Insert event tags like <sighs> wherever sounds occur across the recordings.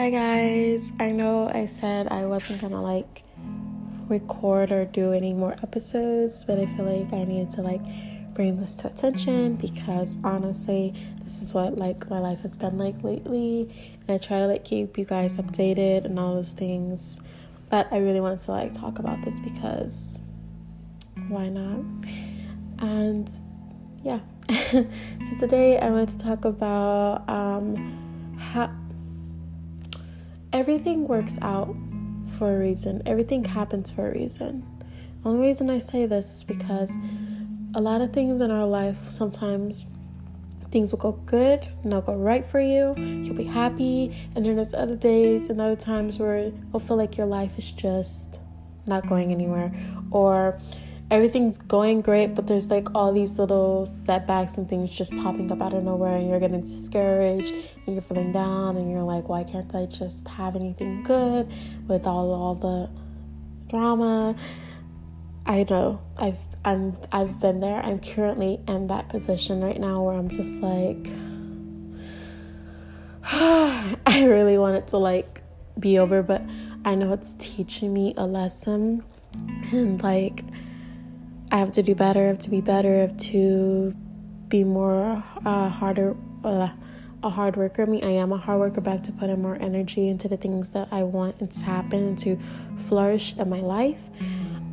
Hi guys. I know I said I wasn't gonna like record or do any more episodes, but I feel like I need to like bring this to attention because honestly, this is what like my life has been like lately, and I try to like keep you guys updated and all those things. But I really want to like talk about this because why not? And yeah. <laughs> so today I want to talk about um how everything works out for a reason. Everything happens for a reason. The only reason I say this is because a lot of things in our life sometimes things will go good and they'll go right for you. You'll be happy, and then there's other days and other times where it'll feel like your life is just not going anywhere, or everything's going great, but there's like all these little setbacks and things just popping up out of nowhere, and you're getting discouraged and you're feeling down, and you're like, why can't I just have anything good with all all the drama? I know I've I'm I've been there. I'm currently in that position right now where I'm just like <sighs> I really want it to like be over, but I know it's teaching me a lesson and like I have to do better, I have to be better, I have to be more uh, harder, uh, a hard worker. I mean, I am a hard worker, but I have to put in more energy into the things that I want to happen and to flourish in my life.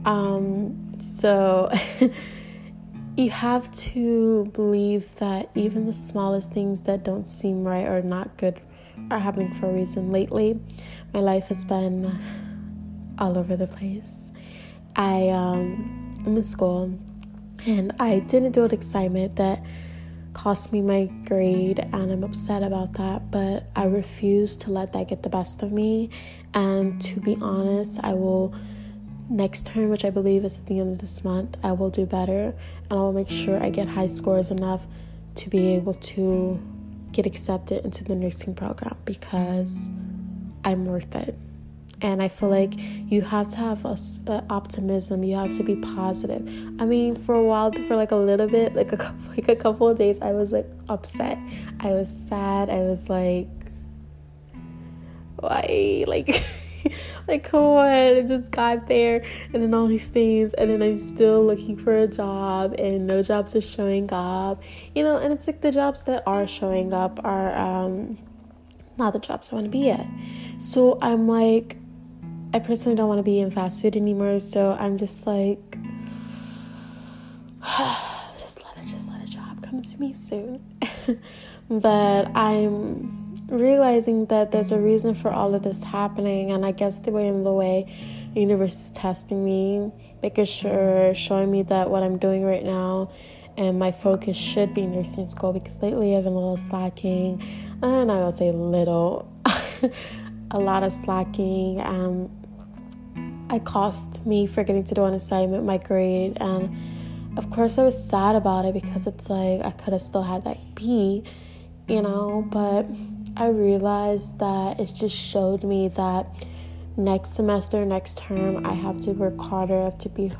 Um, so <laughs> you have to believe that even the smallest things that don't seem right or not good are happening for a reason. Lately, my life has been all over the place. I um in school and I didn't do an excitement that cost me my grade and I'm upset about that, but I refuse to let that get the best of me. And to be honest, I will next term, which I believe is at the end of this month, I will do better and I will make sure I get high scores enough to be able to get accepted into the nursing program because I'm worth it and i feel like you have to have a, a, optimism. You have to be positive. I mean for a while for like a little bit like a couple, <laughs> like a couple of days i was like upset. I was sad. I was like why? <laughs> Like like come on i just got there and then all these things and then i'm still looking for a job and no jobs are showing up. You know and it's like the jobs that are showing up are um not the jobs i want to be at. So i'm like I personally don't want to be in fast food anymore, so I'm just like, <sighs> just let it, just let a job come to me soon. <laughs> but I'm realizing that there's a reason for all of this happening, and I guess the way in the way the universe is testing me, making sure, showing me that what I'm doing right now and my focus should be nursing school because lately I've been a little slacking, and I will say little. <laughs> a lot of slacking. Um, it cost me forgetting to do an assignment, my grade, and of course I was sad about it because it's like I could have still had that B, you know, but I realized that it just showed me that next semester, next term, I have to work harder, I have to be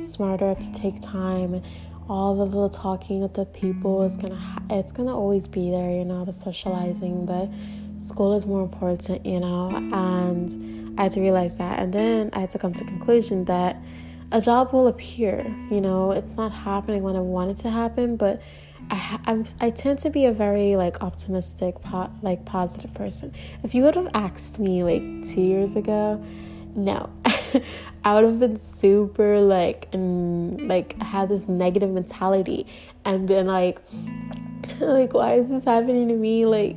smarter, I have to take time. All the little talking with the people is gonna, ha- it's gonna always be there, you know, the socializing, but school is more important, you know, and I had to realize that. And then I had to come to conclusion that a job will appear, you know, it's not happening when I want it to happen, but I I'm, i tend to be a very like optimistic, po- like positive person. If you would have asked me like two years ago, no, <laughs> I would have been super like and like had this negative mentality and been like, <laughs> like why is this happening to me? Like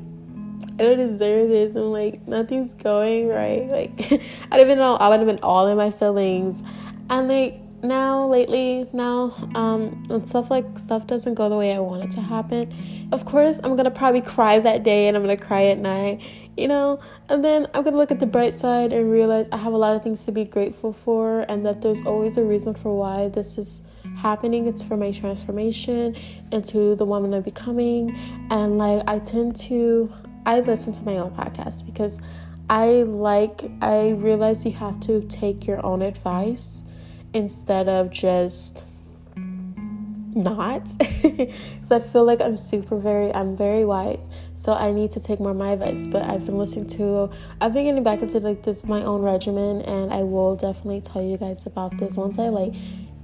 I don't deserve this. I'm like, nothing's going right. Like, I don't even know. I would have been all in my feelings. And like, now lately now um and stuff like stuff doesn't go the way i want it to happen of course i'm gonna probably cry that day and i'm gonna cry at night you know and then i'm gonna look at the bright side and realize i have a lot of things to be grateful for and that there's always a reason for why this is happening it's for my transformation into the woman i'm becoming and like i tend to I listen to my own podcast because I like, I realize you have to take your own advice instead of just not. <laughs> Because I feel like I'm super very I'm very wise so I need to take more my advice but I've been listening to I've been getting back into like this my own regimen and I will definitely tell you guys about this once I like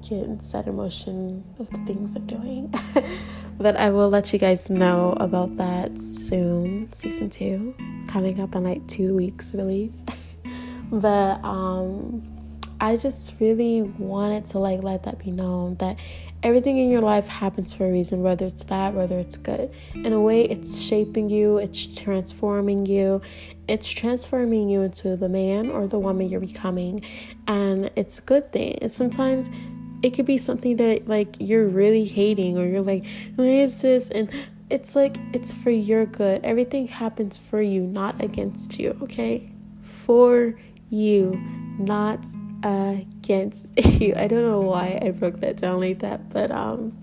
get set in motion of the things I'm doing <laughs> but I will let you guys know about that soon season two coming up in like two weeks I believe <laughs> but um I just really wanted to like let that be known that everything in your life happens for a reason, whether it's bad, whether it's good. In a way, it's shaping you, it's transforming you, it's transforming you into the man or the woman you're becoming. And it's a good thing. Sometimes it could be something that like you're really hating or you're like, what is this? And it's like it's for your good. Everything happens for you, not against you, okay? For you, not against <laughs> you. I don't know why I broke that down like that, but um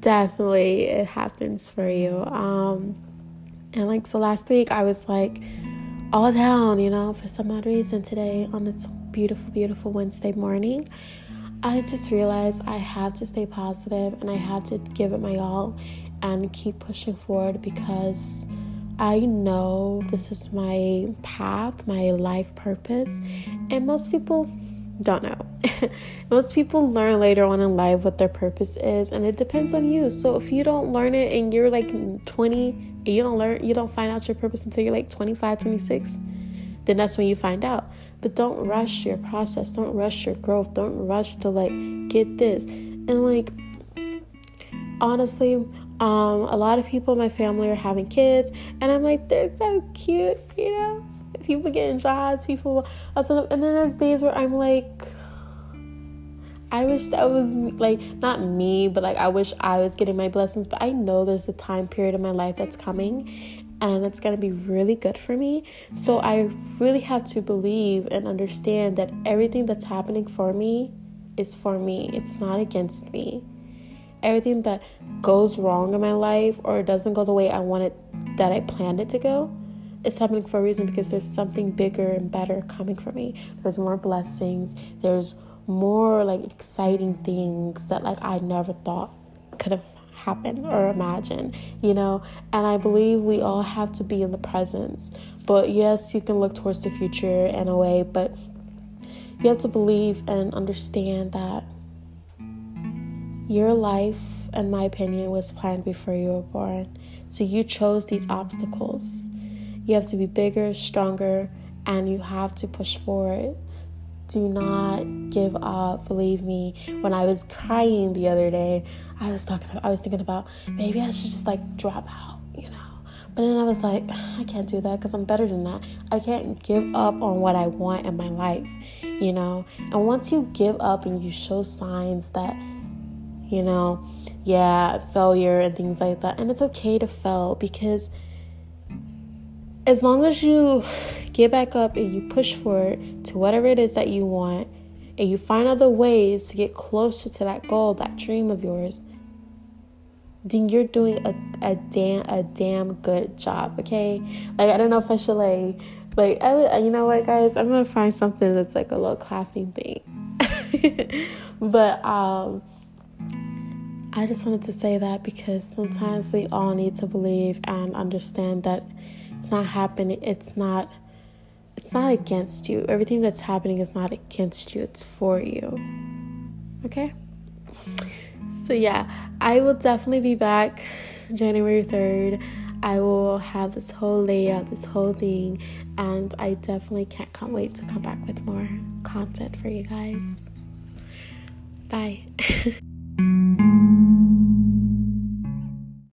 definitely it happens for you. Um and like so last week I was like all down, you know, for some odd reason today on this beautiful, beautiful Wednesday morning. I just realized I have to stay positive and I have to give it my all and keep pushing forward because I know this is my path, my life purpose, and most people don't know. <laughs> most people learn later on in life what their purpose is, and it depends on you. So if you don't learn it and you're like 20, you don't learn, you don't find out your purpose until you're like 25, 26, then that's when you find out. But don't rush your process, don't rush your growth, don't rush to like get this. And like, honestly, um, a lot of people in my family are having kids, and I'm like, they're so cute, you know. People getting jobs, people, and then there's days where I'm like, I wish that was like not me, but like I wish I was getting my blessings. But I know there's a time period in my life that's coming, and it's gonna be really good for me. So I really have to believe and understand that everything that's happening for me is for me. It's not against me everything that goes wrong in my life or doesn't go the way I want it that I planned it to go, it's happening for a reason because there's something bigger and better coming for me. There's more blessings. There's more like exciting things that like I never thought could have happened or imagine, you know? And I believe we all have to be in the presence. But yes, you can look towards the future in a way, but you have to believe and understand that your life, in my opinion, was planned before you were born. So you chose these obstacles. You have to be bigger, stronger, and you have to push forward. Do not give up. Believe me. When I was crying the other day, I was talking. I was thinking about maybe I should just like drop out, you know. But then I was like, <sighs> I can't do that because I'm better than that. I can't give up on what I want in my life, you know. And once you give up and you show signs that you know, yeah, failure and things like that. And it's okay to fail because as long as you get back up and you push forward to whatever it is that you want and you find other ways to get closer to that goal, that dream of yours, then you're doing a, a damn a damn good job, okay? Like I don't know if I should like like I you know what guys, I'm gonna find something that's like a little clapping thing. <laughs> but um I just wanted to say that because sometimes we all need to believe and understand that it's not happening. It's not. It's not against you. Everything that's happening is not against you. It's for you. Okay. So yeah, I will definitely be back January third. I will have this whole layout, this whole thing, and I definitely can't can't wait to come back with more content for you guys. Bye. <laughs>